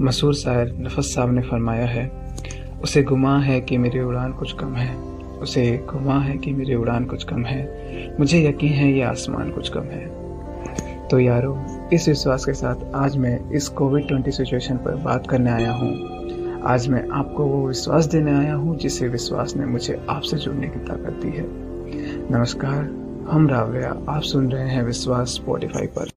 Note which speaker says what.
Speaker 1: मशहूर शायर नफस साहब ने फरमाया है, उसे गुमा है कि मेरी उड़ान कुछ कम है। उसे गुमा है कि मेरी उड़ान कुछ कम है। मुझे यकीन है ये आसमान कुछ कम है। तो यारो, इस विश्वास के साथ आज मैं इस कोविड ट्वेंटी सिचुएशन पर बात करने आया हूँ। आज मैं आपको वो विश्वास देने आया हूँ जिसे विश्वास ने मुझे आपसे जुड़ने की ताकत दी है। नमस्कार, हम रावया आप सुन रहे हैं विश्वास स्पॉटिफाई पर।